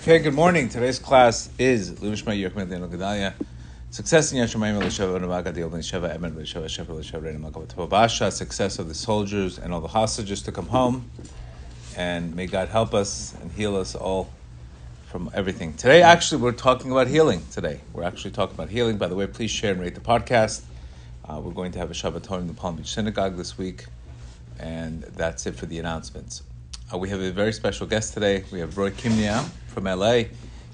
Okay, good morning. Today's class is Lumishma Yerkman Daniel Gedalia. Success in Yashamayim Elisheva Navaga Deal Sheva Emer Elisheva Shefa Elisheva Success of the soldiers and all the hostages to come home. And may God help us and heal us all from everything. Today, actually, we're talking about healing today. We're actually talking about healing. By the way, please share and rate the podcast. Uh, we're going to have a Shabbat in the Palm Beach Synagogue this week. And that's it for the announcements. Uh, we have a very special guest today. We have Roy Kim Kimia from LA.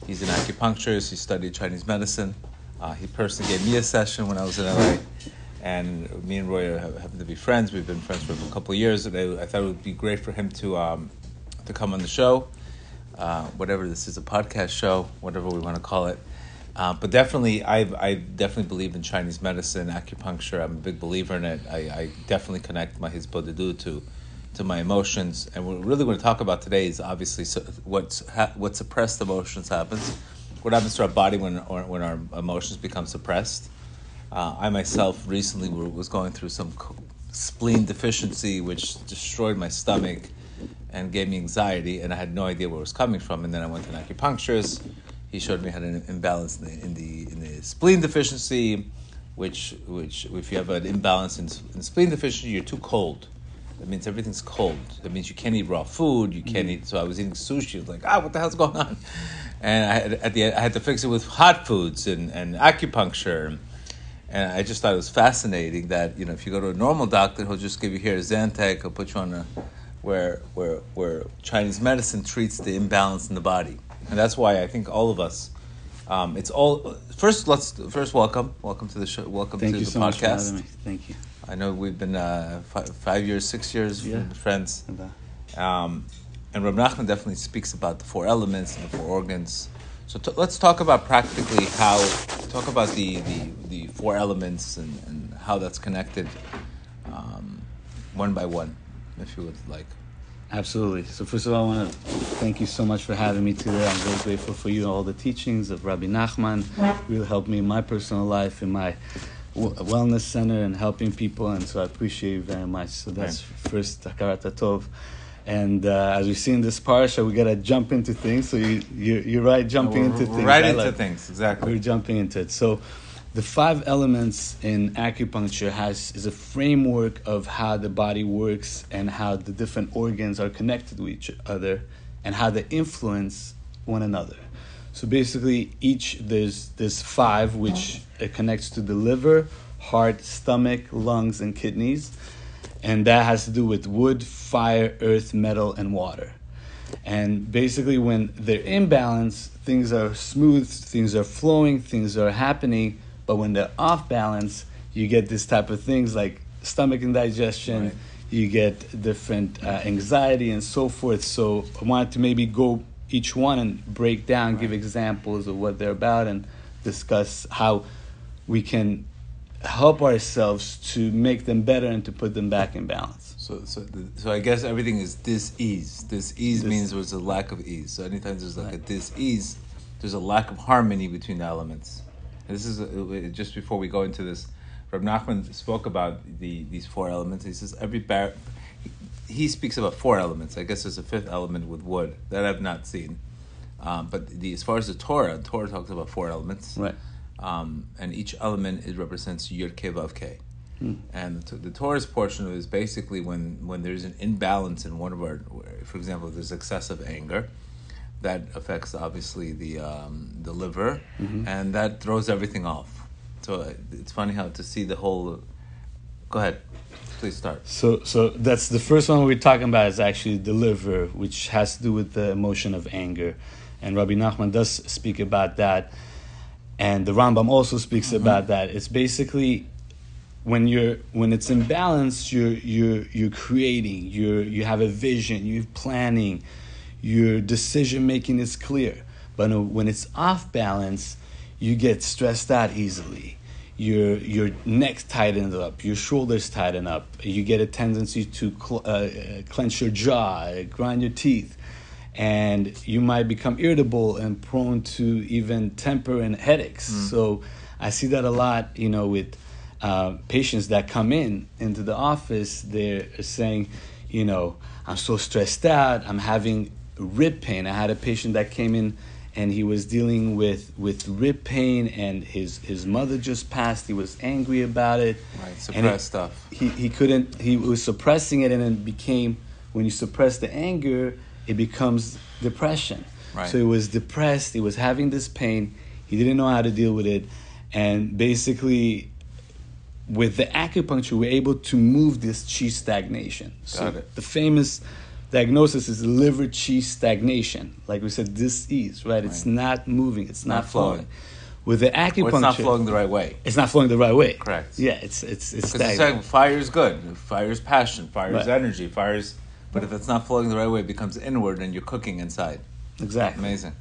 He's an acupuncturist. He studied Chinese medicine. Uh, he personally gave me a session when I was in LA. And me and Roy happen to be friends. We've been friends for a couple of years. And I, I thought it would be great for him to, um, to come on the show. Uh, whatever this is, a podcast show, whatever we want to call it. Uh, but definitely, I I definitely believe in Chinese medicine, acupuncture. I'm a big believer in it. I, I definitely connect my Hisbodedut to to my emotions. And what we're really going to talk about today is obviously what's what suppressed emotions happens. What happens to our body when when our emotions become suppressed? Uh, I myself recently was going through some spleen deficiency, which destroyed my stomach and gave me anxiety, and I had no idea where it was coming from. And then I went to an acupuncturist he showed me how an imbalance in the, in the, in the spleen deficiency, which which if you have an imbalance in, in spleen deficiency, you're too cold. That means everything's cold. That means you can't eat raw food. You can't mm-hmm. eat. So I was eating sushi. I was like, ah, what the hell's going on? And I had, at the end, I had to fix it with hot foods and, and acupuncture. And I just thought it was fascinating that you know if you go to a normal doctor, he'll just give you here a Zantac, he'll put you on a where where where Chinese medicine treats the imbalance in the body and that's why I think all of us. Um, it's all first. Let's first welcome, welcome to the show. Welcome Thank to the so podcast. Thank you. I know we've been uh, five, five, years, six years yeah. friends. Um, and Rab Nachman definitely speaks about the four elements and the four organs. So t- let's talk about practically how talk about the, the, the four elements and, and how that's connected um, one by one, if you would like. Absolutely. So first of all, I want to thank you so much for having me today. I'm very grateful for you and all the teachings of Rabbi Nachman. Really helped me in my personal life, in my wellness center, and helping people. And so I appreciate you very much. So that's right. first Hakarat Tov. And uh, as we see in this parsha, we gotta jump into things. So you, you are right, jumping no, into things. Right into like, things, exactly. We're jumping into it. So the five elements in acupuncture has is a framework of how the body works and how the different organs are connected with each other and how they influence one another. So basically, each there's there's five which it connects to the liver, heart, stomach, lungs, and kidneys, and that has to do with wood, fire, earth, metal, and water. And basically, when they're in balance, things are smooth, things are flowing, things are happening but when they're off balance, you get this type of things like stomach indigestion. Right. You get different uh, anxiety and so forth. So I wanted to maybe go each one and break down, right. give examples of what they're about, and discuss how we can help ourselves to make them better and to put them back in balance. So, so, so I guess everything is dis-ease. Dis-ease dis- means there's a lack of ease. So anytime there's like right. a dis-ease, there's a lack of harmony between the elements. This is uh, just before we go into this. Rab Nachman spoke about the these four elements. He says every bar. He, speaks about four elements. I guess there's a fifth element with wood that I've not seen. Um, but the, as far as the Torah, the Torah talks about four elements, right? Um, and each element it represents Yud Ke Vav Ke. Hmm. And the, the Torah's portion is basically when when there's an imbalance in one of our, for example, there's excessive anger, that affects obviously the um, the liver, mm-hmm. and that throws everything off. So uh, it's funny how to see the whole. Go ahead, please start. So so that's the first one we're talking about is actually the liver, which has to do with the emotion of anger, and Rabbi Nachman does speak about that, and the Rambam also speaks mm-hmm. about that. It's basically when you're when it's in balance, you're you're you're creating, you're you have a vision, you're planning your decision making is clear. But when it's off balance, you get stressed out easily. Your your neck tightens up, your shoulders tighten up. You get a tendency to cl- uh, clench your jaw, grind your teeth, and you might become irritable and prone to even temper and headaches. Mm. So I see that a lot, you know, with uh, patients that come in into the office. They're saying, you know, I'm so stressed out. I'm having rib pain. I had a patient that came in and he was dealing with with rib pain, and his his mother just passed. He was angry about it. Right, And suppressed stuff. He he couldn't. He was suppressing it, and it became when you suppress the anger, it becomes depression. Right. So he was depressed. He was having this pain. He didn't know how to deal with it, and basically with the acupuncture, we're able to move this chi stagnation. So Got it. the famous diagnosis is liver chi stagnation. Like we said, disease, right? It's not moving. It's not, Not flowing. flowing. With the acupuncture, it's not flowing the right way. it's not flowing the right way. Correct. Yeah, it's it's it's Because stagnant. fire is good. Fire is passion. Fire is Right. energy. Fire is. But if it's not flowing the right way, it becomes inward, and you're cooking inside. exactly. Amazing.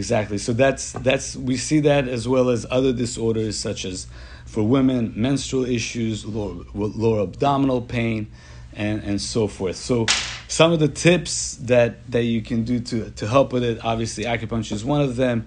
Exactly. So that's that's we see that as well as other disorders such as for women menstrual issues, lower, lower abdominal pain, and and so forth. So some of the tips that that you can do to to help with it. Obviously, acupuncture is one of them.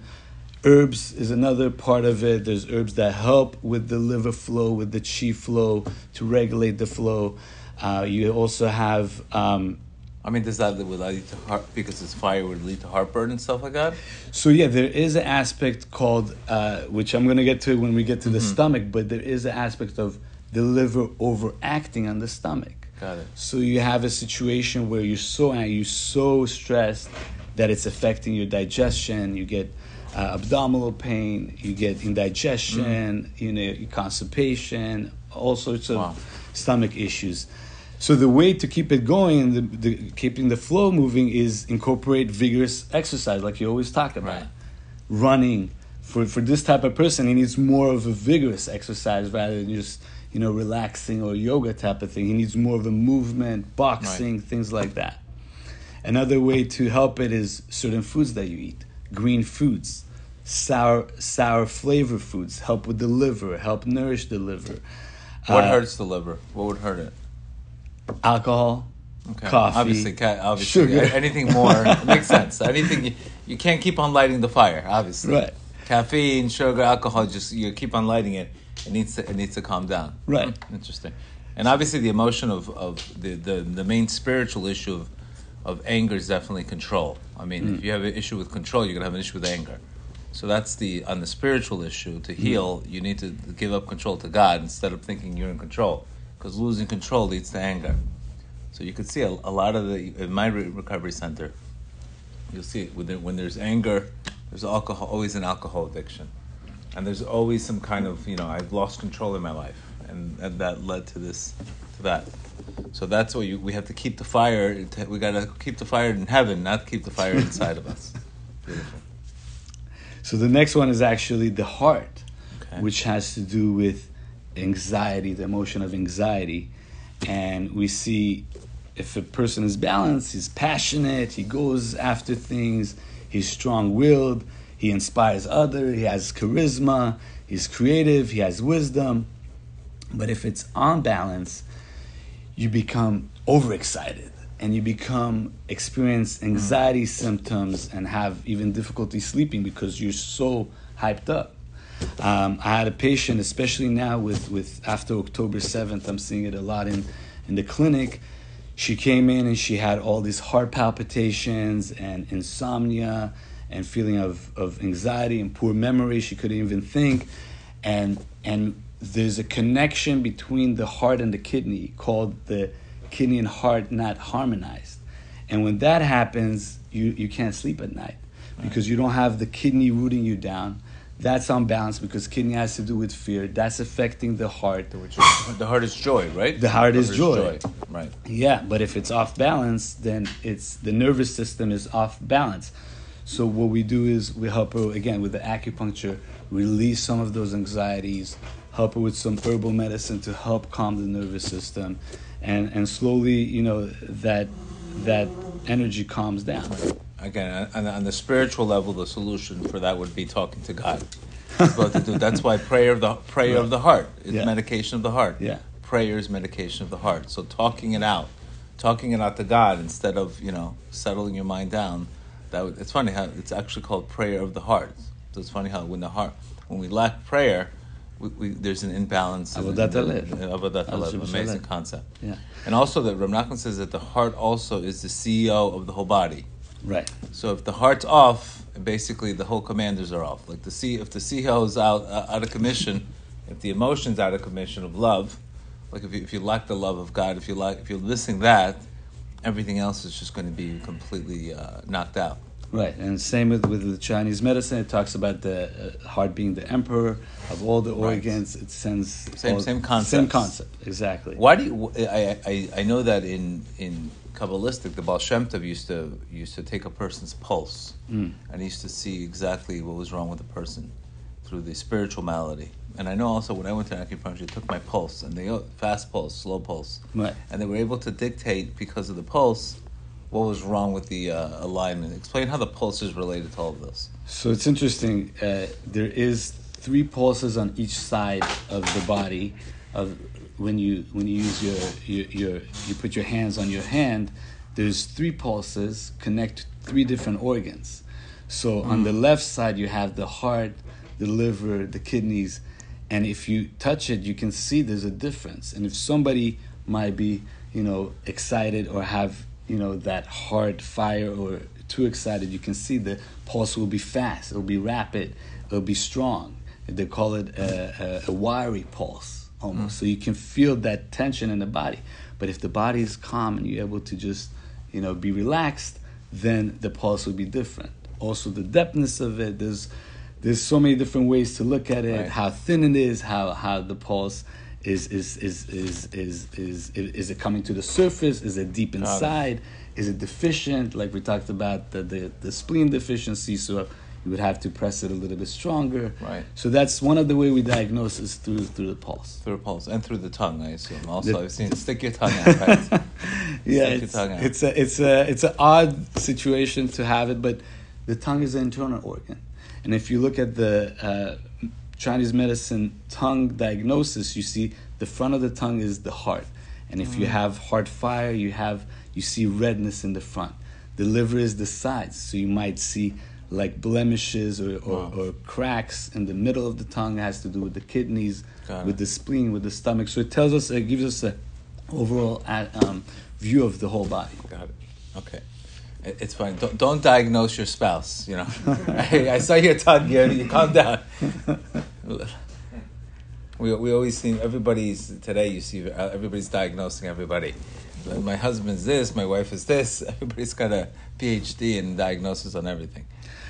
Herbs is another part of it. There's herbs that help with the liver flow, with the chi flow, to regulate the flow. Uh, you also have um, I mean, does that would lead to heart because it's fire would lead to heartburn and stuff like that? So yeah, there is an aspect called, uh, which I'm gonna get to when we get to the stomach, but there is an aspect of the liver overacting on the stomach. Got it. So you have a situation where you're so you're so stressed that it's affecting your digestion. You get uh, abdominal pain. You get indigestion. You know, constipation. All sorts of Wow. stomach issues. So the way to keep it going, the, the keeping the flow moving, is incorporate vigorous exercise, like you always talk about. Right. Running for for this type of person, he needs more of a vigorous exercise rather than just you know relaxing or yoga type of thing. He needs more of a movement, boxing, things like that. Another way to help it is certain foods that you eat, green foods, sour sour flavor foods help with the liver, help nourish the liver. What Uh, hurts the liver? What would hurt it? Alcohol, Okay. coffee, Obviously, obviously, sugar. anything more makes sense. Anything you, you can't keep on lighting the fire. Obviously, Right. Caffeine, sugar, alcohol, just you keep on lighting it. It needs to it needs to calm down. Right. Interesting. And obviously, the emotion of, of the, the the main spiritual issue of of anger is definitely control. I mean, Mm. if you have an issue with control, you're gonna have an issue with anger. So that's the on the spiritual issue. To Mm. heal, you need to give up control to God instead of thinking you're in control, because losing control leads to anger. So you could see a, a lot of the in my re- recovery center. You'll see it when, there, when there's anger, there's alcohol, always an alcohol addiction, and there's always some kind of you know I've lost control in my life, and, and that led to this, to that. So that's why you, we have to keep the fire. We got to keep the fire in heaven, not keep the fire inside of us. Beautiful. So the next one is actually the heart, Okay. which has to do with anxiety, the emotion of anxiety. And we see if a person is balanced, he's passionate, he goes after things, he's strong willed, he inspires others, he has charisma, he's creative, he has wisdom. But if it's on balance, you become overexcited and you become experience anxiety symptoms and have even difficulty sleeping because you're so hyped up. Um, I had a patient, especially now with, with after October 7th, I'm seeing it a lot in, in the clinic. She came in and she had all these heart palpitations and insomnia and feeling of, of anxiety and poor memory. She couldn't even think. And, and there's a connection between the heart and the kidney called the kidney and heart not harmonized. And when that happens, you, you can't sleep at night because you don't have the kidney rooting you down. That's unbalanced because kidney has to do with fear. That's affecting the heart. Is, the heart is joy, right? The heart is joy. Right. Yeah, but if it's off balance, then it's the nervous system is off balance. So what we do is we help her again with the acupuncture, release some of those anxieties, help her with some herbal medicine to help calm the nervous system, and and slowly, you know, that that energy calms down. Again, on, on the spiritual level, the solution for that would be talking to God. That's to do. That's why prayer of the prayer of the heart is Yeah. medication of the heart. Yeah. Prayer is medication of the heart. So talking it out, talking it out to God instead of you know settling your mind down. That it's funny how it's actually called prayer of the heart. So it's funny how when the heart when we lack prayer, we, we, there's an imbalance. Avodat Avodat Amazing concept. Yeah. And also that Rab Nachman says that the heart also is the CEO of the whole body. Right. So if the heart's off, basically the whole commanders are off. Like the C, if the CEO is out uh, out of commission, if the emotions out of commission of love, like if you, if you lack the love of God, if you like if you're missing that, everything else is just going to be completely uh, knocked out. Right, and same with, with the Chinese medicine. It talks about the uh, heart being the emperor of all the Right. organs. It sends Same- all- same concepts. Same concept, exactly. Why do you, I, I, I know that in in Kabbalistic, the Baal Shem Tov used to used to take a person's pulse Mm. and he used to see exactly what was wrong with the person through the spiritual malady. And I know also when I went to acupuncture, they took my pulse and they fast pulse, slow pulse, Right. and they were able to dictate because of the pulse what was wrong with the uh, alignment. Explain how the pulse is related to all of this. So it's interesting. Uh, there is three pulses on each side of the body. Of when you when you use your your, your you put your hands on your hand, there's three pulses connect three different organs. So on the left side you have the heart, the liver, the kidneys, and if you touch it, you can see there's a difference. And if somebody might be you know excited or have you know that hard fire or too excited, you can see the pulse will be fast, it'll be rapid, it'll be strong. They call it a, a, a wiry pulse almost. Mm. So you can feel that tension in the body. But if the body is calm and you're able to just, you know, be relaxed, then the pulse will be different. Also the depthness of it, there's there's so many different ways to look at it, Right. how thin it is, how how the pulse is is is is is is is, is it coming to the surface? Is it deep inside? Is it deficient? Like we talked about the, the, the spleen deficiency, so you would have to press it a little bit stronger. Right. So that's one of the way we diagnose is through through the pulse. Through the pulse and through the tongue, I assume. Also, The- I've seen stick your tongue out. Right? yeah, Stick your it's, tongue out. it's a it's a it's an odd situation to have it, but the tongue is an internal organ, and if you look at the uh, Chinese medicine tongue diagnosis, you see the front of the tongue is the heart, and if Mm. you have heart fire, you have you see redness in the front. The liver is the sides, so you might see like blemishes or, or, Wow. or cracks in the middle of the tongue. It has to do with the kidneys, with the spleen, with the stomach. So it tells us, it gives us a overall uh, um, view of the whole body. Got it. Okay. It- It's fine. Don't, don't diagnose your spouse. You know, I, I saw your tongue. You, you calm down. We, we always see everybody's today. You see uh, everybody's diagnosing everybody. My husband's this. My wife is this. Everybody's got a PhD in diagnosis on everything.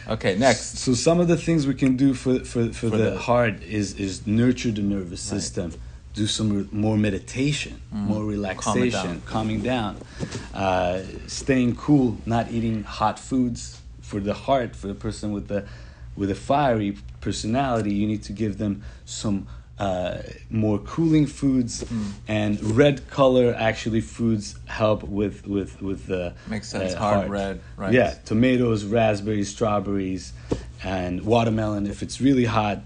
Okay, next. So some of the things we can do for for, for, For the, the- heart is is nurture the nervous system. Do some re- more meditation, more relaxation, calming down, uh, staying cool, not eating hot foods. For the heart, for the person with the with a fiery personality, you need to give them some uh, more cooling foods, and red color actually foods help with with with the Makes sense. uh, Hard heart. red, right. Yeah, tomatoes, raspberries, strawberries, and watermelon. If it's really hot, uh,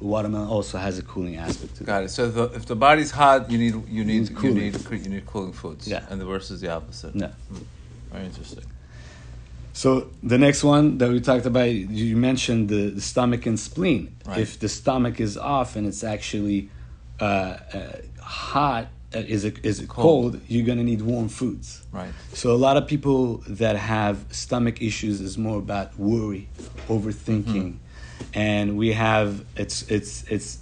watermelon also has a cooling aspect to it. Got it. So the, if the body's hot, you need you need you cooling. need you need cooling foods. Yeah. And the verse is the opposite. Yeah. Hmm. Very interesting. So the next one that we talked about, you mentioned the, the stomach and spleen. Right. If the stomach is off and it's actually uh, uh, hot, uh, is it is it cold? Cold. You're gonna need warm foods. Right. So a lot of people that have stomach issues is more about worry, overthinking, and we have it's it's it's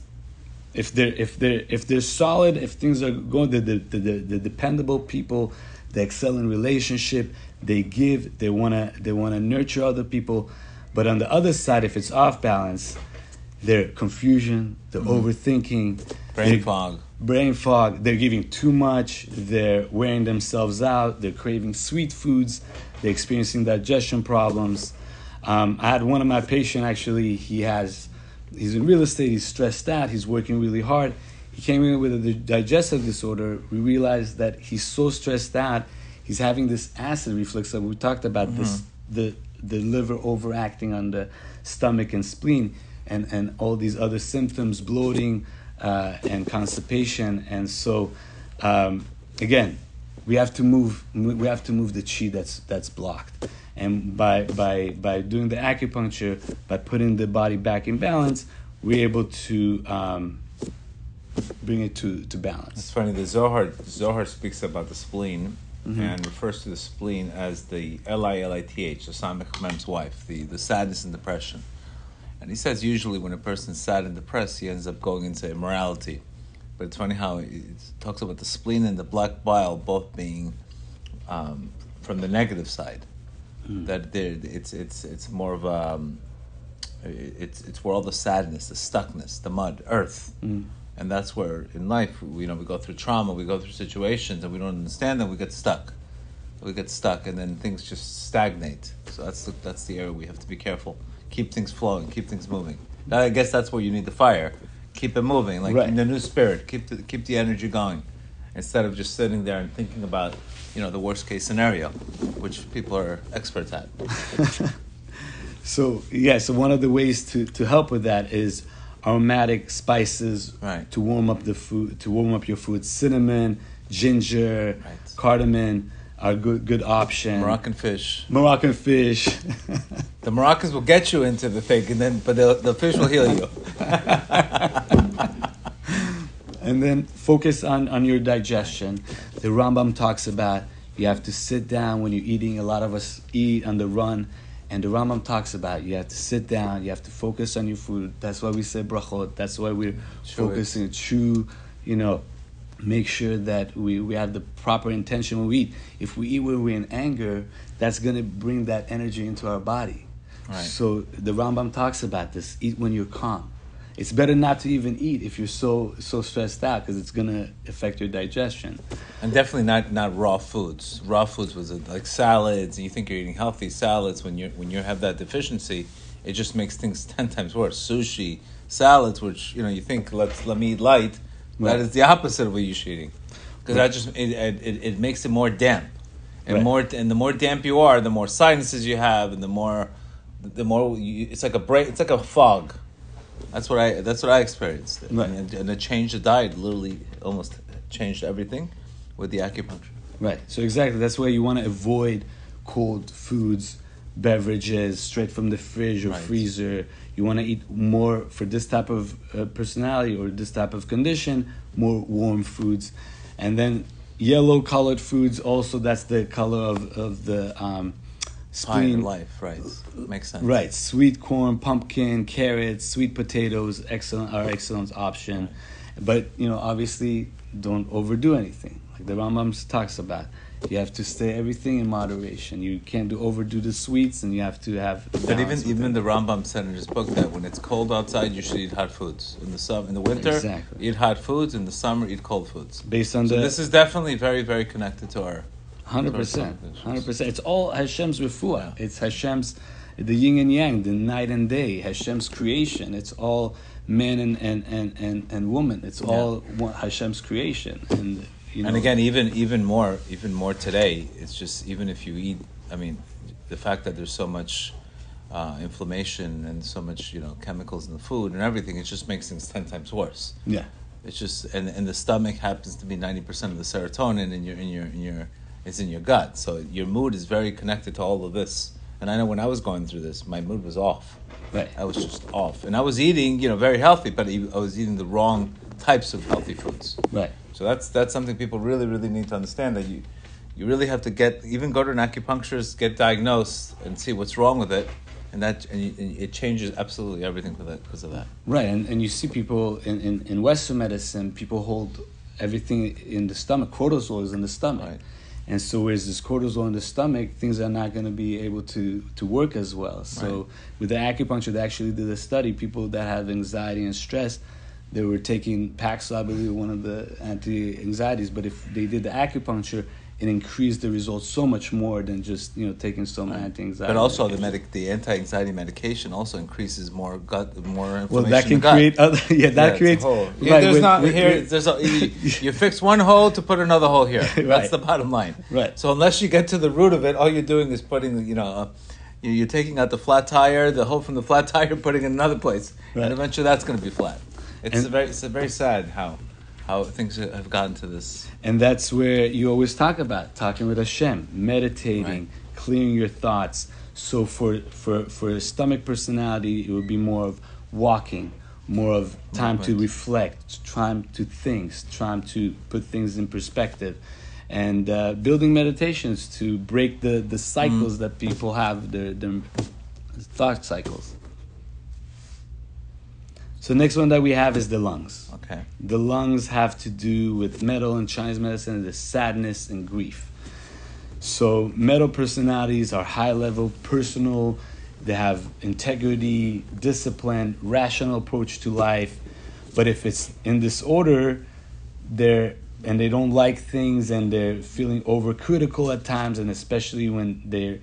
if they're if they're if they're solid, if things are going, the the, the, the, the dependable people, they excel in relationship, they give, they wanna they wanna nurture other people, but on the other side, if it's off balance, they're confusion, they're mm-hmm. overthinking, Brain they're- fog. brain fog. They're giving too much. They're wearing themselves out. They're craving sweet foods. They're experiencing digestion problems. Um, I had one of my patients actually. He has, he's in real estate. He's stressed out. He's working really hard. He came in with a digestive disorder. We realized that he's so stressed out. He's having this acid reflux that we talked about. This the the liver overacting on the stomach and spleen, and and all these other symptoms, bloating uh, and constipation. And so, um, again, we have to move. We have to move the chi that's that's blocked. And by by by doing the acupuncture, by putting the body back in balance, we're able to um, bring it to to balance. It's funny. The Zohar Zohar speaks about the spleen, and refers to the spleen as the L I L I T H, the Samech Mem's wife, the, the sadness and depression. And he says usually when a person's sad and depressed, he ends up going into immorality. But it's funny how it talks about the spleen and the black bile both being um, from the negative side. That there, it's it's it's more of a, um, it's it's where all the sadness, the stuckness, the mud, earth, and that's where in life we, you know we go through trauma, we go through situations, and we don't understand them, we get stuck, we get stuck, and then things just stagnate. So that's the, that's the area we have to be careful. Keep things flowing, keep things moving. Now, I guess that's where you need the fire. Keep it moving, like Right. in the new spirit. Keep the keep the energy going, instead of just sitting there and thinking about you know the worst case scenario, which people are experts at. So yeah, so one of the ways to, to help with that is aromatic spices Right. to warm up the food to warm up your food. Cinnamon, ginger, Right. cardamom are good good option. Moroccan fish. Moroccan fish. The Moroccans will get you into the thing, and then but the the fish will heal you. and then focus on, on your digestion. The Rambam talks about you have to sit down when you're eating. A lot of us eat on the run, and the Rambam talks about you have to sit down. You have to focus on your food. That's why we say brachot. That's why we're it. focusing. Chew, you know, make sure that we, we have the proper intention when we eat. If we eat when we're in anger, that's gonna bring that energy into our body. Right. So the Rambam talks about this. Eat when you're calm. It's better not to even eat if you're so so stressed out because it's gonna affect your digestion. And definitely not not raw foods. Raw foods was like salads, and you think you're eating healthy salads when you when you have that deficiency, it just makes things ten times worse. Sushi, salads, which you know you think let's let me eat light, Right. that is the opposite of what you're shooting, because that just it, it, it, it makes it more damp, and Right. more and the more damp you are, the more sinuses you have, and the more the more you, it's like a break, it's like a fog. That's what I that's what I experienced, Right. and, and it changed the diet. Literally, almost changed everything with the acupuncture. Right. So exactly that's why you want to avoid cold foods, beverages straight from the fridge or Right. freezer. You want to eat more for this type of uh, personality or this type of condition, more warm foods, and then yellow colored foods. Also, that's the color of of the um, spleen. life, right? Makes sense. Right, sweet corn, pumpkin, carrots, sweet potatoes, excellent are excellent option, but you know obviously don't overdo anything. Like the Rambam talks about, you have to stay everything in moderation. You can't do overdo the sweets, and you have to have. But even even it. the Rambam said in his book that when it's cold outside, you should eat hot foods. In the sum, in the winter, Exactly. eat hot foods. In the summer, eat cold foods. based on So the this is definitely very very connected to our. Hundred percent, hundred percent. It's all Hashem's refuah. It's Hashem's, the yin and yang, the night and day. Hashem's creation. It's all man and and and and, and woman. It's all one, Hashem's creation. And you know, And again, even even more even more today, it's just even if you eat. I mean, the fact that there's so much. Uh, inflammation and so much, you know, chemicals in the food and everything, it just makes things ten times worse. yeah, It's just and, and the stomach happens to be ninety percent of the serotonin in your in your in your it's in your gut. So your mood is very connected to all of this. And I know when I was going through this, my mood was off. right. I was just off, and I was eating you know very healthy, but I was eating the wrong types of healthy foods. Right. So that's that's something people really really need to understand that you you really have to get even go to an acupuncturist, get diagnosed, and see what's wrong with it, and that and, you, and it changes absolutely everything for that because of that. Right, and, and you see people in, in, in Western medicine, people hold everything in the stomach. Cortisol is in the stomach. Right. And so, whereas this cortisol in the stomach, things are not going to be able to, to work as well. So, Right. with the acupuncture, they actually did a study. People that have anxiety and stress, they were taking Paxil, I believe, one of the anti anxieties. But if they did the acupuncture, it increased the results so much more than just you know taking some anti anxiety. But also the medic, the anti-anxiety medication also increases more gut, more inflammation. well, that in can the create other yeah that Yeah, creates hole. Yeah, there's with- not with- here. with- There's a, you, you fix one hole to put another hole here. That's Right. the bottom line. Right. So unless you get to the root of it, all you're doing is putting, you know, uh, you- you're taking out the flat tire, the hole from the flat tire, putting it in another place, Right. and eventually that's going to be flat. It's a very, it's a very sad how, how things have gotten to this. And that's where you always talk about talking with Hashem, meditating, Right. clearing your thoughts. So for for for a stomach personality, it would be more of walking, more of time to reflect, time to think, time to put things in perspective. and uh, building meditations to break the, the cycles that people have, their, their thought cycles. So next one that we have is the lungs. Okay. The lungs have to do with metal in Chinese medicine, the sadness and grief. So metal personalities are high level, personal. They have integrity, discipline, rational approach to life. But if it's in disorder, they're and they don't like things and they're feeling overcritical at times, and especially when they're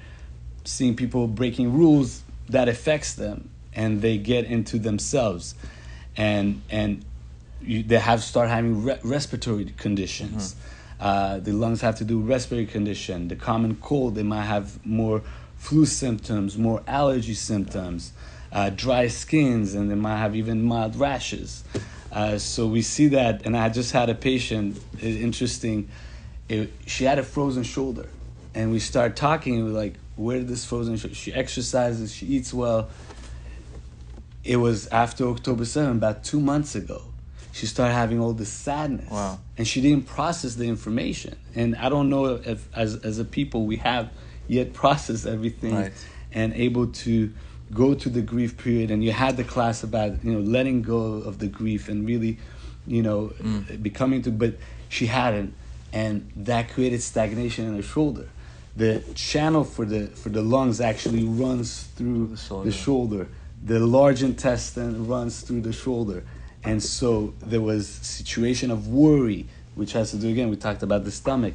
seeing people breaking rules, that affects them and they get into themselves, and and you, they have start having re- respiratory conditions. Uh, the lungs have to do respiratory condition. The common cold, they might have more flu symptoms, more allergy symptoms, uh, dry skins, and they might have even mild rashes. Uh, so we see that, and I just had a patient. Interesting, it, she had a frozen shoulder, and we start talking. And we're like, "Where did this frozen shoulder?" She exercises, she eats well. It was after October 7, about two months ago. She started having all this sadness, Wow. and she didn't process the information. And I don't know if, as as a people, we have yet processed everything Right. and able to go to the grief period and you had the class about you know letting go of the grief and really you know Mm. becoming to but she hadn't and that created stagnation in her shoulder the channel for the for the lungs actually runs through The shoulder. the shoulder the large intestine runs through the shoulder. And so there was situation of worry which has to do again we talked about the stomach.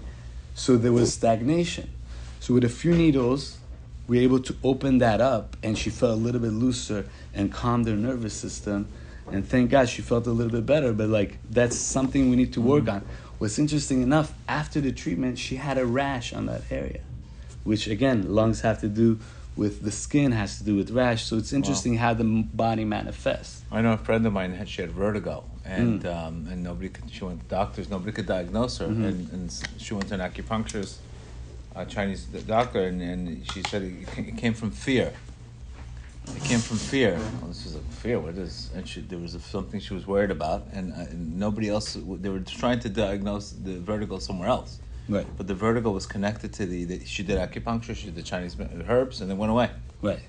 So there was stagnation. So with a few needles we were able to open that up and she felt a little bit looser and calmed her nervous system. And thank god she felt a little bit better but like that's something we need to work mm-hmm. on. What's interesting enough after the treatment she had a rash on that area which again lungs have to do with the skin has to do with rash so it's interesting how the body manifests I know a friend of mine had she had vertigo, and Mm. um, and nobody could. She went to doctors. Nobody could diagnose her, Mm-hmm. and, and she went to an acupuncturist, a Chinese doctor, and, and she said it it came from fear. It came from fear. Well, this is a fear. What is? And she, there was a, something she was worried about, and, uh, and nobody else. They were trying to diagnose the vertigo somewhere else, right but the vertigo was connected to the. the she did acupuncture. She did the Chinese herbs, and it went away. right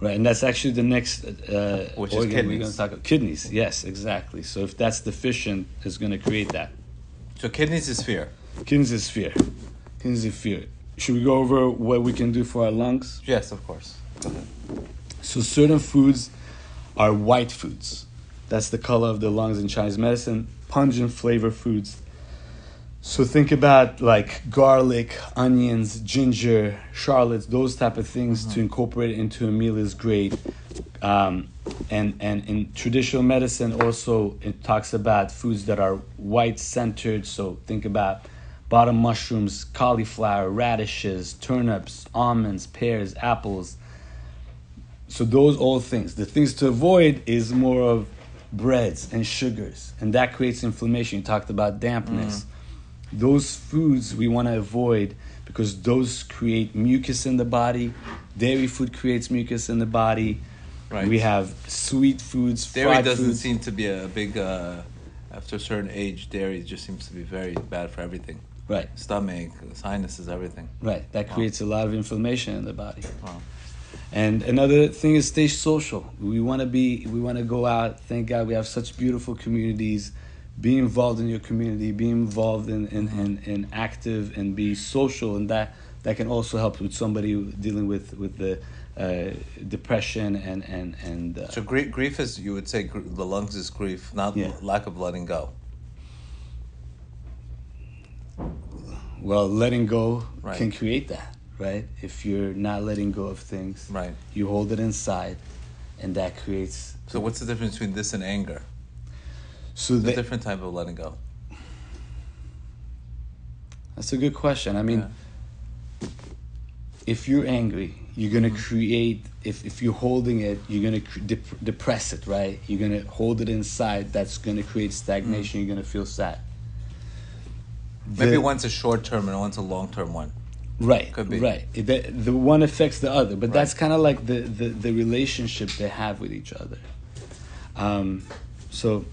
right and that's actually the next uh, Which is organ we're going kidneys. to talk about kidneys yes exactly so if that's deficient it's going to create that So kidneys is fear. kidneys is fear kidneys is fear should we go over what we can do for our lungs Yes, of course. So certain foods are white foods. That's the color of the lungs in Chinese medicine. Pungent flavor foods. So think about like garlic, onions, ginger, shallots, those type of things to incorporate into a meal is great. Um, and and in traditional medicine also it talks about foods that are white centered. So think about button mushrooms, cauliflower, radishes, turnips, almonds, pears, apples, so those all things. The things to avoid is more of breads and sugars, and that creates inflammation. You talked about dampness. Those foods we want to avoid because those create mucus in the body. Dairy food creates mucus in the body. Right. We have sweet foods, Dairy doesn't foods. seem to be a big. Uh, after a certain age, dairy just seems to be very bad for everything. right, Stomach, sinuses, everything. right. That Wow. creates a lot of inflammation in the body. Wow. And another thing is stay social. We want to be, we want to go out. Thank God we have such beautiful communities. Be involved in your community. Be involved in in, in, in active and be social, and that that can also help with somebody dealing with with the uh, depression and and and. Uh, So grief, grief is you would say gr- the lungs is grief, not Yeah. lack of letting go. well, letting go Right. can create that, right? If you're not letting go of things, Right. you hold it inside, and that creates. So what's the difference between this and anger? So It's a different type of letting go. That's a good question. I mean, if you're angry, you're gonna create. If if you're holding it, you're gonna cr- dep- depress it, right? You're gonna hold it inside. That's gonna create stagnation. You're gonna feel sad. Maybe The- one's a short term and one's a long term one. Right. Could be. Right. The, the one affects the other, but Right. that's kind of like the, the, the relationship they have with each other. Um, so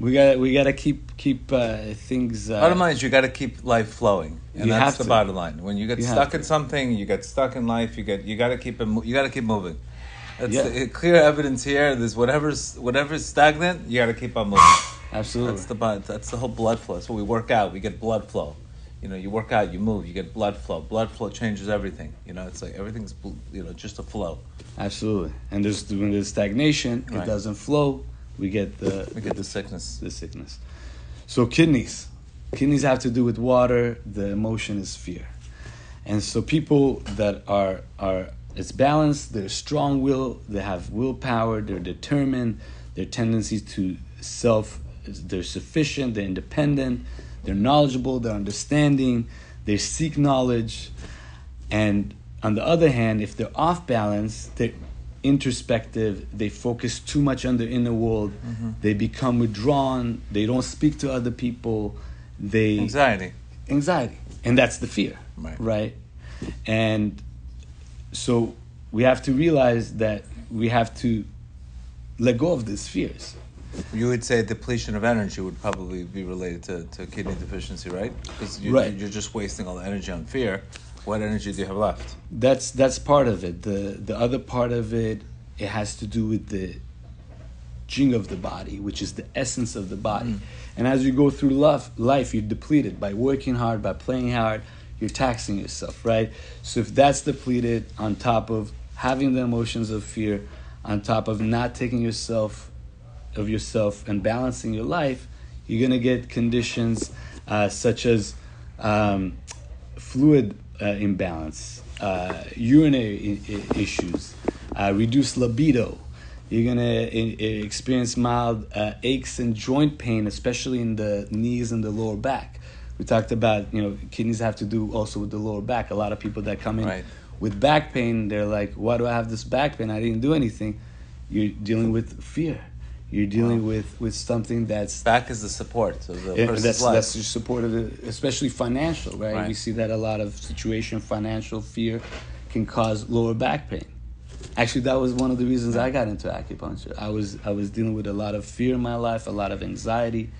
We got we got to keep keep uh, things. Uh, Bottom line is you got to keep life flowing, and You that's have the to. bottom line. When you get You stuck in something, you get stuck in life. You get you got to keep it. You got to keep moving. That's Yeah. the, clear evidence here. There's whatever's whatever's stagnant. You got to keep on moving. Absolutely. That's the that's the whole blood flow. That's what we work out. We get blood flow. You know, you work out, you move, you get blood flow. Blood flow changes everything. You know, it's like everything's you know just a flow. Absolutely. And there's when there's stagnation, Right. it doesn't flow. We get the We get the sickness. the sickness. So kidneys, kidneys have to do with water. The emotion is fear, and so people that are are it's balanced. They're strong will. They have willpower. They're determined. Their tendencies to self. They're sufficient. They're independent. They're knowledgeable. They're understanding. They seek knowledge, and on the other hand, if they're off balance, they're introspective. They focus too much on the inner world. Mm-hmm. They become withdrawn. They don't speak to other people. They Anxiety. anxiety, and that's the fear, Right. right? And so we have to realize that we have to let go of these fears. You would say depletion of energy would probably be related to, to kidney deficiency, right? Because you, Right. you're just wasting all the energy on fear. What energy do you have left? That's that's part of it. The the other part of it it has to do with the jing of the body, which is the essence of the body. And as you go through life, life, you're depleted by working hard, by playing hard. You're taxing yourself, right? So if that's depleted, on top of having the emotions of fear, on top of not taking yourself of yourself and balancing your life, you're gonna get conditions uh, such as um, fluid uh, imbalance, uh, urinary I- issues, uh, reduced libido. You're gonna i- i- experience mild uh, aches and joint pain, especially in the knees and the lower back. We talked about you know kidneys have to do also with the lower back. A lot of people that come in Right. with back pain, they're like, "Why do I have this back pain? I didn't do anything." You're dealing with fear. You're dealing with with something that's Back is the support of the yeah, person's that's life. that's your support of it, especially financial, right? Right. We see that a lot of situation, financial fear, can cause lower back pain. Actually, that was one of the reasons I got into acupuncture. I was I was dealing with a lot of fear in my life, a lot of anxiety,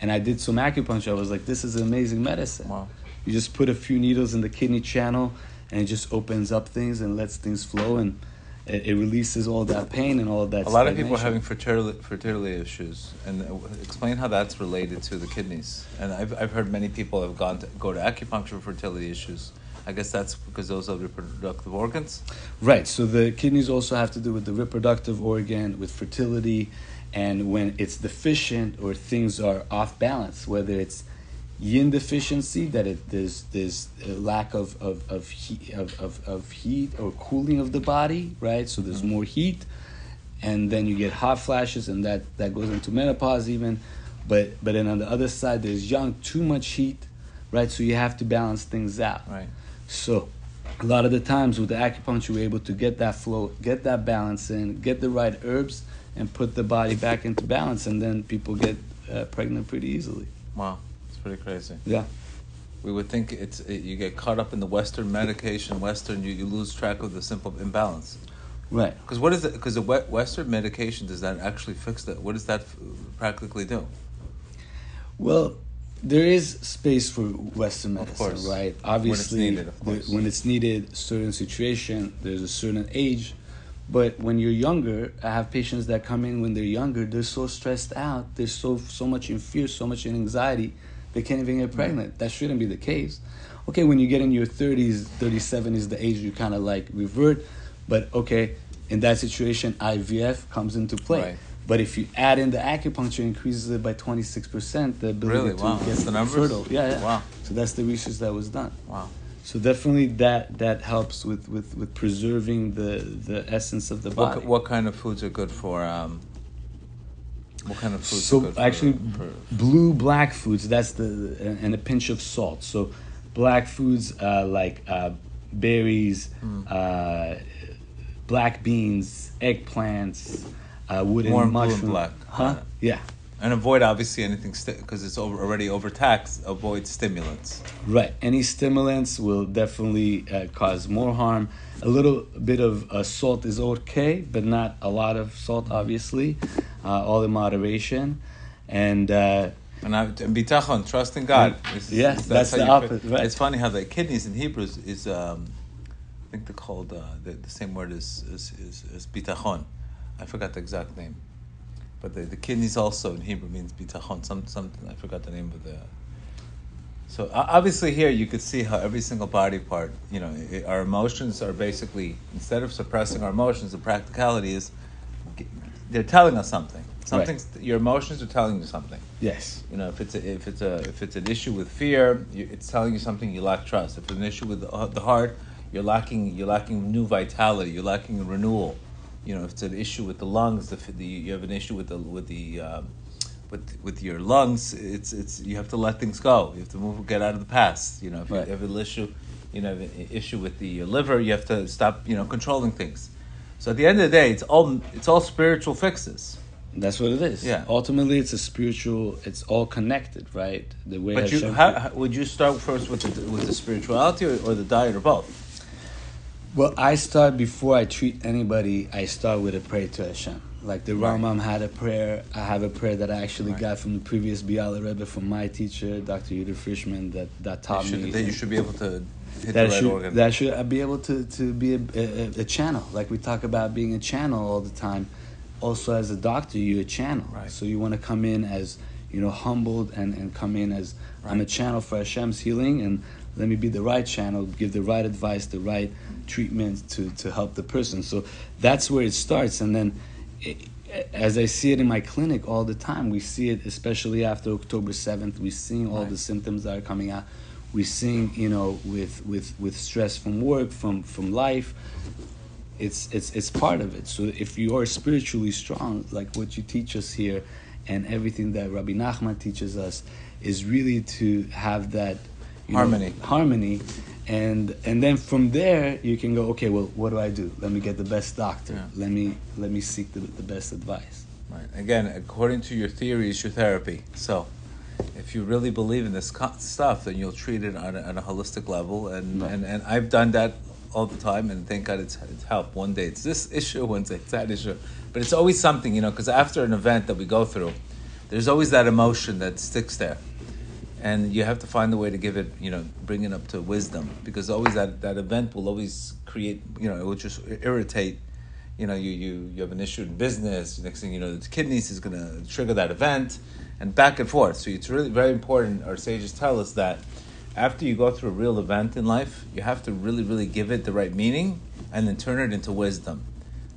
and I did some acupuncture. I was like, this is amazing medicine. Wow. You just put a few needles in the kidney channel, and it just opens up things and lets things flow, and it, it releases all that pain and all of that. A lot of people are having fertility, fertility issues, and uh, explain how that's related to the kidneys. And I've, I've heard many people have gone to go to acupuncture for fertility issues. I guess that's because those are reproductive organs. Right. So the kidneys also have to do with the reproductive organ, with fertility, and when it's deficient or things are off balance, whether it's yin deficiency, that it, there's there's a lack of of of heat, of, of, of heat or cooling of the body, right? So there's more heat, and then you get hot flashes, and that that goes into menopause even. But but then on the other side, there's yang, too much heat, right? So you have to balance things out. Right. So, a lot of the times with the acupuncture, we're able to get that flow, get that balance in, get the right herbs, and put the body back into balance, and then people get uh, pregnant pretty easily. Wow, pretty crazy. Yeah. We would think it's it, you get caught up in the Western medication, Western you, you lose track of the simple imbalance. Right. Because what is it? Because the we- Western medication does that actually fix that? What does that practically do? Well, there is space for Western Of medicine, course. right? When it's Obviously, needed, of course. when it's needed, certain situation, there's a certain age. But when you're younger, I have patients that come in when they're younger. They're so stressed out. They're so so much in fear, so much in anxiety. They can't even get pregnant. That shouldn't be the case. Okay, when you get in your 30s, 37 is the age you kind of like revert. But okay, in that situation, IVF comes into play. Right. But if you add in the acupuncture, increases it by 26%, the ability Really? to Wow. get the numbers? fertile. Yeah, yeah. Wow. So that's the research that was done. Wow. So definitely that that helps with, with, with preserving the, the essence of the body. What, what kind of foods are good for? Um, what kind of foods so good for, actually, for, blue black foods. That's the and a pinch of salt. So black foods uh, like uh, berries, Hmm. uh, black beans, eggplants, uh, wooden and mushroom. black. Huh? Yeah. And avoid obviously anything because it's over, already overtaxed. Avoid stimulants. Right. Any stimulants will definitely uh, cause more harm. A little bit of uh, salt is okay, but not a lot of salt, obviously. Uh, all in moderation. and uh, And, I, and bitachon, trust in God. Yeah, is- that's the opposite, right. It's funny how the kidneys in Hebrew is, is um, I think they're called uh, the, the same word as is, is, is bitachon. I forgot the exact name, but the, the kidneys also in Hebrew means bitachon. Some something I forgot the name of the. So obviously here you could see how every single body part, you know, i our emotions are basically instead of suppressing our emotions, the practicality is they're telling us something. Something's your emotions are telling you something. yes, You know, if it's a, if it's a if it's an issue with fear, you, it's telling you something you lack trust. If it's an issue with the, the heart, you're lacking you're lacking new vitality. You're lacking renewal. You know, if it's an issue with the lungs, if the, you have an issue with the with the um, with with your lungs, it's it's you have to let things go. You have to move, get out of the past. You know, if Right. you have an issue, you know, an issue with the liver, you have to stop. You know, controlling things. So at the end of the day, it's all it's all spiritual fixes. that's what it is. Yeah. Ultimately, it's a spiritual. It's all connected, right? The way But you, Hashem- how, how- would you start first with the with the spirituality or, or the diet or both? Well, I start before I treat anybody. I start with a prayer to Hashem. Like the Right. Rambam had a prayer. I have a prayer that I actually Right. got from the previous Biala Rebbe, from my teacher, Dr. Yudah Frischman, that that taught should, me. that you should be able to hit that the right should organ. that should uh, be able to to be a, a, a channel. Like we talk about being a channel all the time. Also, as a doctor, you're a channel. Right. So you want to come in as you know humbled and and come in as I'm a channel for Hashem's healing and let me be the right channel, give the right advice, the right treatment to to help the person. So that's where it starts, and then. It, as I see it in my clinic all the time, we see it especially after October seventh. We're seeing all Right. the symptoms that are coming out. We're seeing, you know, with with with stress from work, from from life. It's it's it's part of it. So if you are spiritually strong, like what you teach us here, and everything that Rabbi Nachman teaches us, is really to have that you know, Harmony. harmony, and and then from there you can go. Okay, well, what do I do? Let me get the best doctor. Yeah. Let me let me seek the, the best advice. Right. Again, according to your theory, is your therapy. So, if you really believe in this co- stuff, then you'll treat it on a, on a holistic level. And, Right. and and I've done that all the time, and thank God it's, it's helped. One day it's this issue, one day it's that issue, but it's always something, you know. Because after an event that we go through, there's always that emotion that sticks there. And you have to find a way to give it, you know, bring it up to wisdom, because always that, that event will always create, you know, it will just irritate you know, you, you, you have an issue in business, next thing you know, the kidneys is going to trigger that event, and back and forth. So it's really very important, our sages tell us that after you go through a real event in life, you have to really, really give it the right meaning and then turn it into wisdom.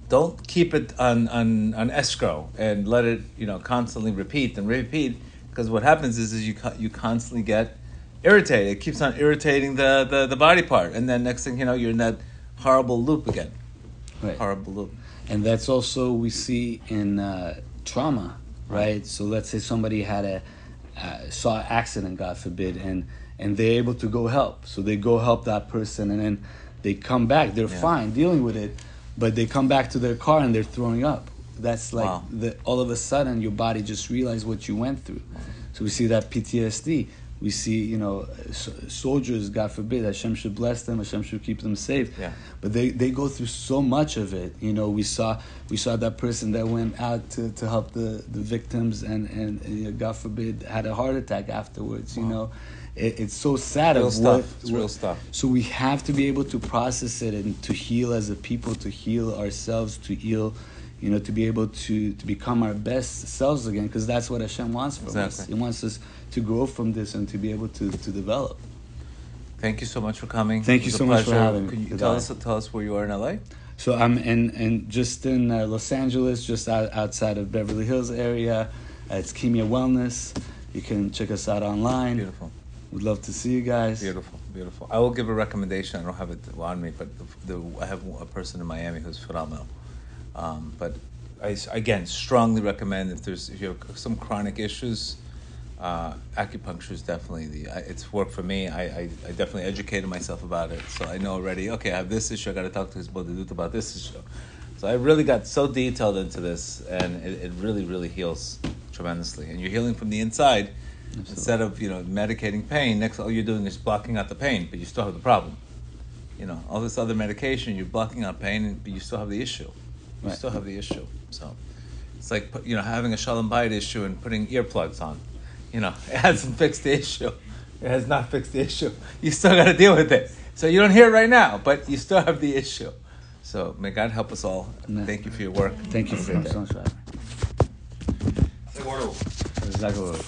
Don't keep it on, on, on escrow and let it, you know, constantly repeat and repeat, because what happens is, is you, you constantly get irritated. It keeps on irritating the, the, the body part, and then next thing you know, you're in that horrible loop again. Right. Horrible loop. and that's also we see in uh, trauma, right? So let's say somebody had a uh, saw an accident, God forbid, and and they're able to go help. So they go help that person, and then they come back. They're Yeah. fine dealing with it, but they come back to their car and they're throwing up. That's like Wow. the, all of a sudden your body just realized what you went through. So we see that PTSD. We see, you know, s- soldiers, God forbid, Hashem should bless them, Hashem should keep them safe. Yeah. But they, they go through so much of it. You know, we saw we saw that person that went out to, to help the, the victims and, and, uh, God forbid had a heart attack afterwards. You know, it, it's so sad. Real of stuff. What, It's real stuff. So we have to be able to process it and to heal as a people, to heal ourselves, to heal, you know, to be able to to become our best selves again, because that's what Hashem wants from us. He wants us to grow from this and to be able to, to develop. Thank you so much for coming. Thank you so much for having me. Can you tell us tell us where you are in LA? So I'm in, in just in uh, Los Angeles, just out, outside of Beverly Hills area. Uh, it's Kimia Wellness. You can check us out online. Beautiful, We'd love to see you guys. beautiful, beautiful. I will give a recommendation. I don't have it on me, but the, the, I have a person in Miami who's phenomenal. Um, but I again strongly recommend if there's if you have some chronic issues, uh, acupuncture is definitely the. It's worked for me. I, I, I definitely educated myself about it, so I know already. Okay, I have this issue. I got to talk to his bodhidut about this issue. So I really got so detailed into this, and it, it really, really heals tremendously. And you're healing from the inside instead of you know medicating pain. Next, all you're doing is blocking out the pain, but you still have the problem. You know, all this other medication, you're blocking out pain, but you still have the issue. You Right. still have the issue. So, It's like you know having a shalom bayit issue and putting earplugs on. You know, it hasn't fixed the issue. It has not fixed the issue. You still got to deal with it. So you don't hear it right now, but you still have the issue. So may God help us all. Amen. Thank you for your work. Thank you for your so much. Seguro. Exactly.